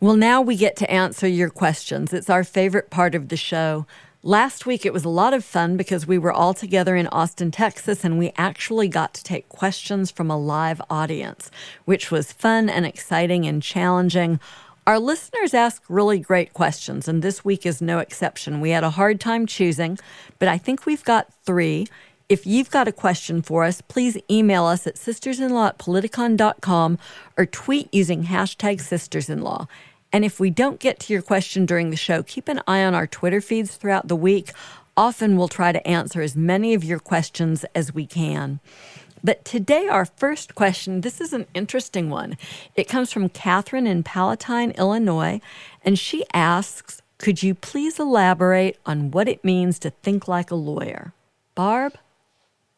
Well, now we get to answer your questions. It's our favorite part of the show. Last week, it was a lot of fun because we were all together in Austin, Texas, and we actually got to take questions from a live audience, which was fun and exciting and challenging. Our listeners ask really great questions, and this week is no exception. We had a hard time choosing, but I think we've got three. If you've got a question for us, please email us at sistersinlaw at politicon.com or tweet using hashtag sistersinlaw. And if we don't get to your question during the show, keep an eye on our Twitter feeds throughout the week. Often we'll try to answer as many of your questions as we can. But today, our first question this is an interesting one. It comes from Catherine in Palatine, Illinois, and she asks Could you please elaborate on what it means to think like a lawyer? Barb?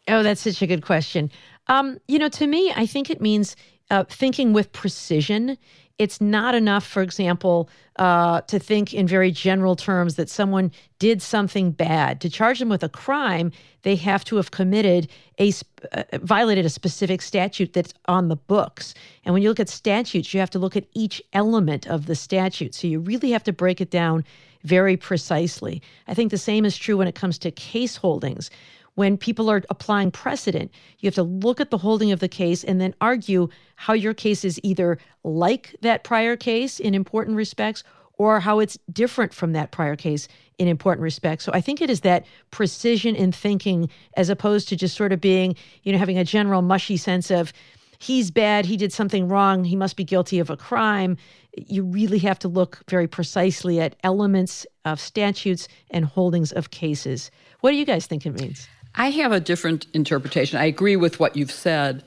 Oh, that's such a good question. Um, you know, to me, I think it means uh, thinking with precision it's not enough, for example, uh, to think in very general terms that someone did something bad. To charge them with a crime, they have to have committed a uh, violated a specific statute that's on the books. And when you look at statutes, you have to look at each element of the statute. So you really have to break it down very precisely. I think the same is true when it comes to case holdings when people are applying precedent, you have to look at the holding of the case and then argue how your case is either like that prior case in important respects or how it's different from that prior case in important respects. So I think it is that precision in thinking as opposed to just sort of being, you know, having a general mushy sense of he's bad, he did something wrong, he must be guilty of a crime. You really have to look very precisely at elements of statutes and holdings of cases. What do you guys think it means? I have a different interpretation. I agree with what you've said,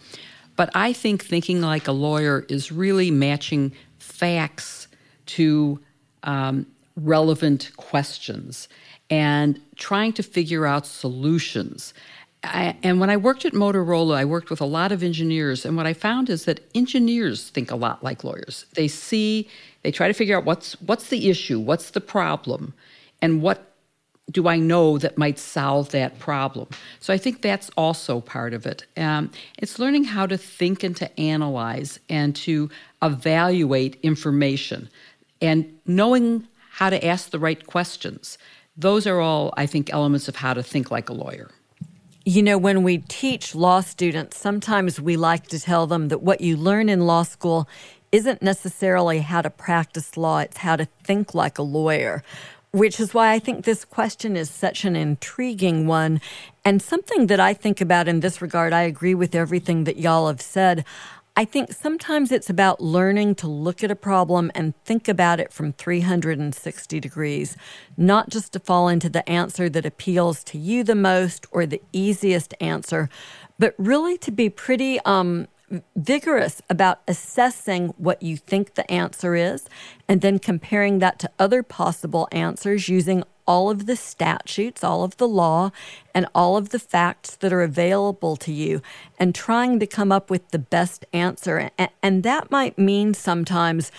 but I think thinking like a lawyer is really matching facts to um, relevant questions and trying to figure out solutions. I, and when I worked at Motorola, I worked with a lot of engineers, and what I found is that engineers think a lot like lawyers. They see, they try to figure out what's what's the issue, what's the problem, and what do I know that might solve that problem? So I think that's also part of it. Um, it's learning how to think and to analyze and to evaluate information and knowing how to ask the right questions. Those are all, I think, elements of how to think like a lawyer. You know, when we teach law students, sometimes we like to tell them that what you learn in law school isn't necessarily how to practice law, it's how to think like a lawyer which is why I think this question is such an intriguing one and something that I think about in this regard. I agree with everything that y'all have said. I think sometimes it's about learning to look at a problem and think about it from 360 degrees, not just to fall into the answer that appeals to you the most or the easiest answer, but really to be pretty um, vigorous about assessing what you think the answer is and then comparing that to other possible answers using all of the statutes, all of the law, and all of the facts that are available to you and trying to come up with the best answer. And, that might mean sometimes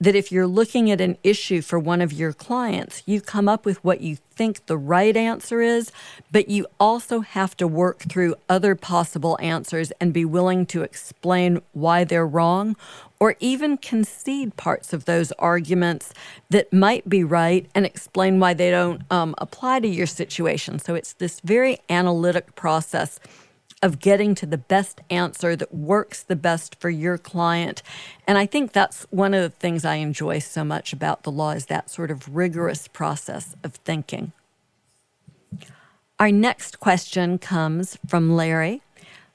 that if you're looking at an issue for one of your clients, you come up with what you think the right answer is, but you also have to work through other possible answers and be willing to explain why they're wrong or even concede parts of those arguments that might be right and explain why they don't um, apply to your situation. So it's this very analytic process of getting to the best answer that works the best for your client. And I think that's one of the things I enjoy so much about the law is that sort of rigorous process of thinking. Our next question comes from Larry.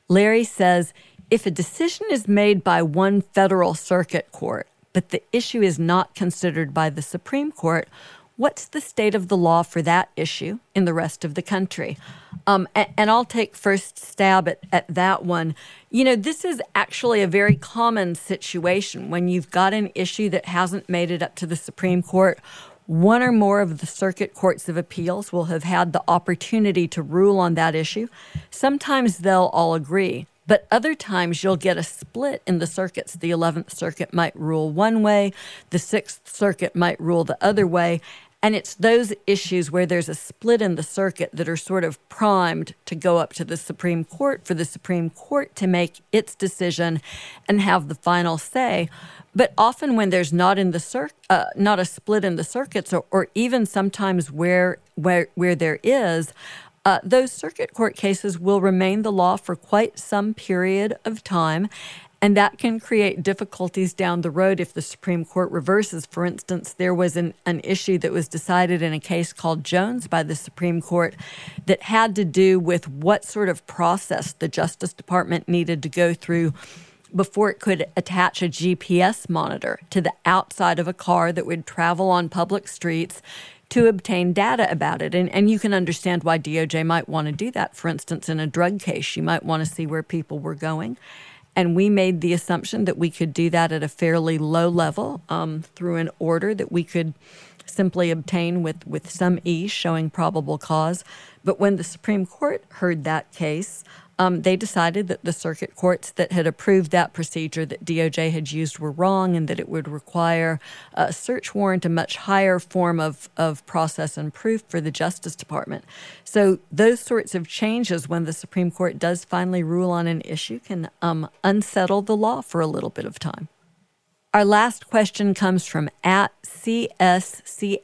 Larry says, if a decision is made by one federal circuit court, but the issue is not considered by the Supreme Court, what's the state of the law for that issue in the rest of the country? Um, and, and, I'll take first stab at, at that one. You know, this is actually a very common situation when you've got an issue that hasn't made it up to the Supreme Court. One or more of the circuit courts of appeals will have had the opportunity to rule on that issue. Sometimes they'll all agree. But other times you'll get a split in the circuits. The 11th Circuit might rule one way, the 6th Circuit might rule the other way. And it's those issues where there's a split in the circuit that are sort of primed to go up to the Supreme Court for the Supreme Court to make its decision and have the final say. But often, when there's not in the cir- uh, not a split in the circuits, or, or even sometimes where where where there is, uh, those circuit court cases will remain the law for quite some period of time. And that can create difficulties down the road if the Supreme Court reverses. For instance, there was an, an issue that was decided in a case called Jones by the Supreme Court that had to do with what sort of process the Justice Department needed to go through before it could attach a GPS monitor to the outside of a car that would travel on public streets to obtain data about it. And, and you can understand why DOJ might want to do that. For instance, in a drug case, you might want to see where people were going. And we made the assumption that we could do that at a fairly low level um, through an order that we could simply obtain with, with some ease, showing probable cause. But when the Supreme Court heard that case, um, they decided that the circuit courts that had approved that procedure that DOJ had used were wrong and that it would require a search warrant, a much higher form of, of process and proof for the Justice Department. So, those sorts of changes, when the Supreme Court does finally rule on an issue, can um, unsettle the law for a little bit of time. Our last question comes from at CSCHACHT.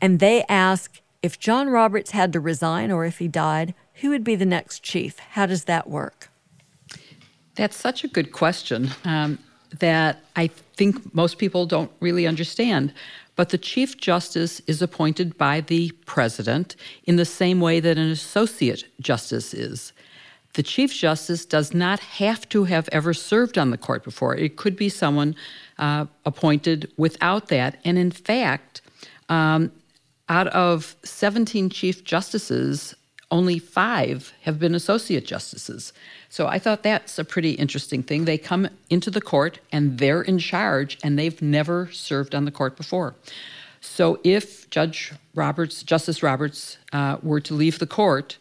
And they ask if John Roberts had to resign or if he died, who would be the next chief? How does that work? That's such a good question um, that I think most people don't really understand. But the Chief Justice is appointed by the President in the same way that an Associate Justice is. The Chief Justice does not have to have ever served on the court before. It could be someone uh, appointed without that. And in fact, um, out of 17 Chief Justices, only five have been Associate Justices. So I thought that's a pretty interesting thing. They come into the court and they're in charge, and they've never served on the court before. So if Judge Roberts, Justice Roberts, uh, were to leave the court,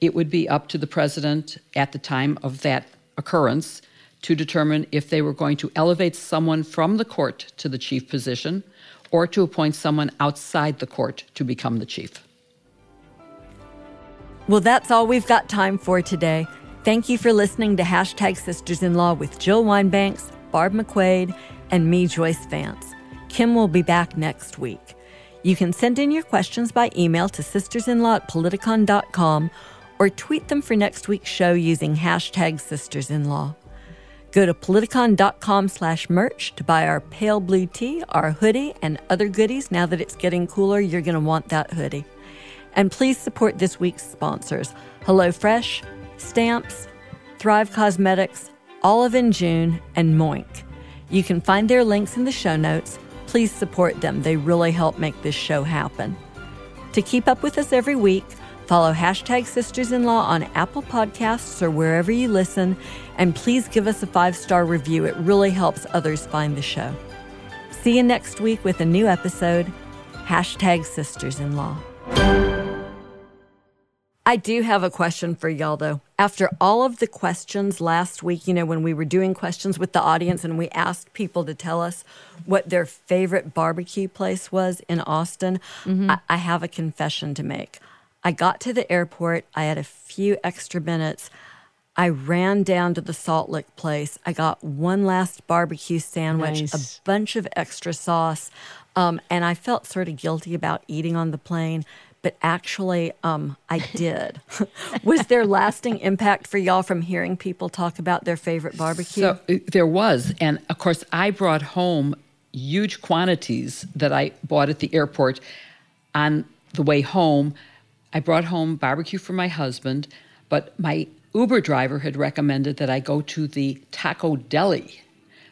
it would be up to the president at the time of that occurrence to determine if they were going to elevate someone from the court to the chief position or to appoint someone outside the court to become the chief. Well, that's all we've got time for today. Thank you for listening to Hashtag Sisters in Law with Jill Wine-Banks, Barb McQuade, and me, Joyce Vance. Kim will be back next week. You can send in your questions by email to sistersinlaw at politicon.com or tweet them for next week's show using hashtag sistersinlaw. Go to politicon.com slash merch to buy our pale blue tee, our hoodie, and other goodies. Now that it's getting cooler, you're going to want that hoodie. And please support this week's sponsors HelloFresh, Stamps, Thrive Causemetics, Olive and June, and Moink. You can find their links in the show notes. Please support them, they really help make this show happen. To keep up with us every week, Follow hashtag Sisters in Law on Apple Podcasts or wherever you listen, and please give us a five star review. It really helps others find the show. See you next week with a new episode. Hashtag Sisters in Law. I do have a question for y'all, though. After all of the questions last week, you know, when we were doing questions with the audience and we asked people to tell us what their favorite barbecue place was in Austin, mm-hmm. I, I have a confession to make. I got to the airport. I had a few extra minutes. I ran down to the Salt Lick place. I got one last barbecue sandwich, nice. a bunch of extra sauce, um, and I felt sort of guilty about eating on the plane. But actually, um, I did. was there lasting impact for y'all from hearing people talk about their favorite barbecue? So uh, there was, and of course, I brought home huge quantities that I bought at the airport on the way home I brought home barbecue for my husband, but my Uber driver had recommended that I go to the Tacodeli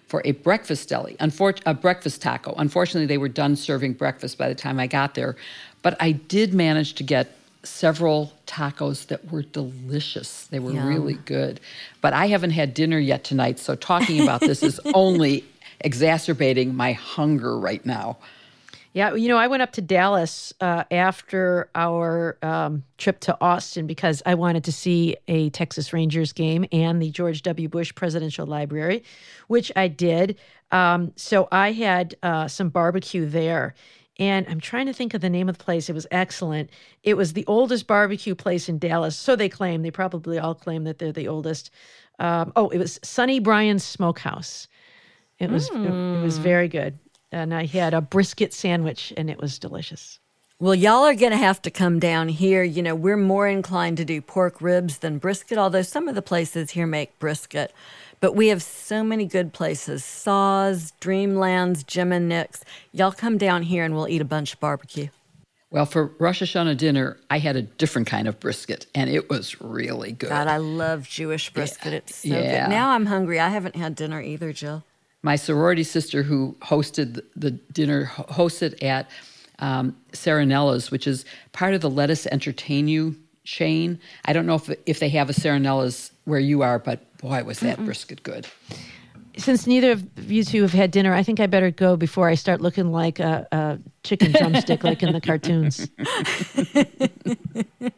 for a breakfast deli, Unfor- a breakfast taco. Unfortunately, they were done serving breakfast by the time I got there, but I did manage to get several tacos that were delicious. They were Yum. really good. But I haven't had dinner yet tonight, so talking about this is only exacerbating my hunger right now. Yeah, you know, I went up to Dallas uh, after our um, trip to Austin because I wanted to see a Texas Rangers game and the George W. Bush Presidential Library, which I did. Um, so I had uh, some barbecue there. And I'm trying to think of the name of the place. It was excellent. It was the oldest barbecue place in Dallas. So they claim. They probably all claim that they're the oldest. Um, oh, it was Sonny Bryan's Smokehouse. It was mm. it, it was hmm. very good and I had a brisket sandwich, and it was delicious. Well, y'all are going to have to come down here. You know, we're more inclined to do pork ribs than brisket, although some of the places here make brisket. But we have so many good places Saws, Dreamlands, Jim and Nick's. Y'all come down here and we'll eat a bunch of barbecue. Well, for Rosh Hashanah dinner, I had a different kind of brisket, and it was really good. God, I love Jewish brisket. Yeah. It's so yeah. good. Now I'm hungry. I haven't had dinner either, Jill my sorority sister who hosted the dinner hosted at um, Saranello's, which is part of the Lettuce Entertain You chain. I don't know if if they have a Saranello's where you are, but boy, was that Mm-mm. brisket good. Since neither of you two have had dinner, I think I better go before I start looking like a, a chicken drumstick like in the cartoons.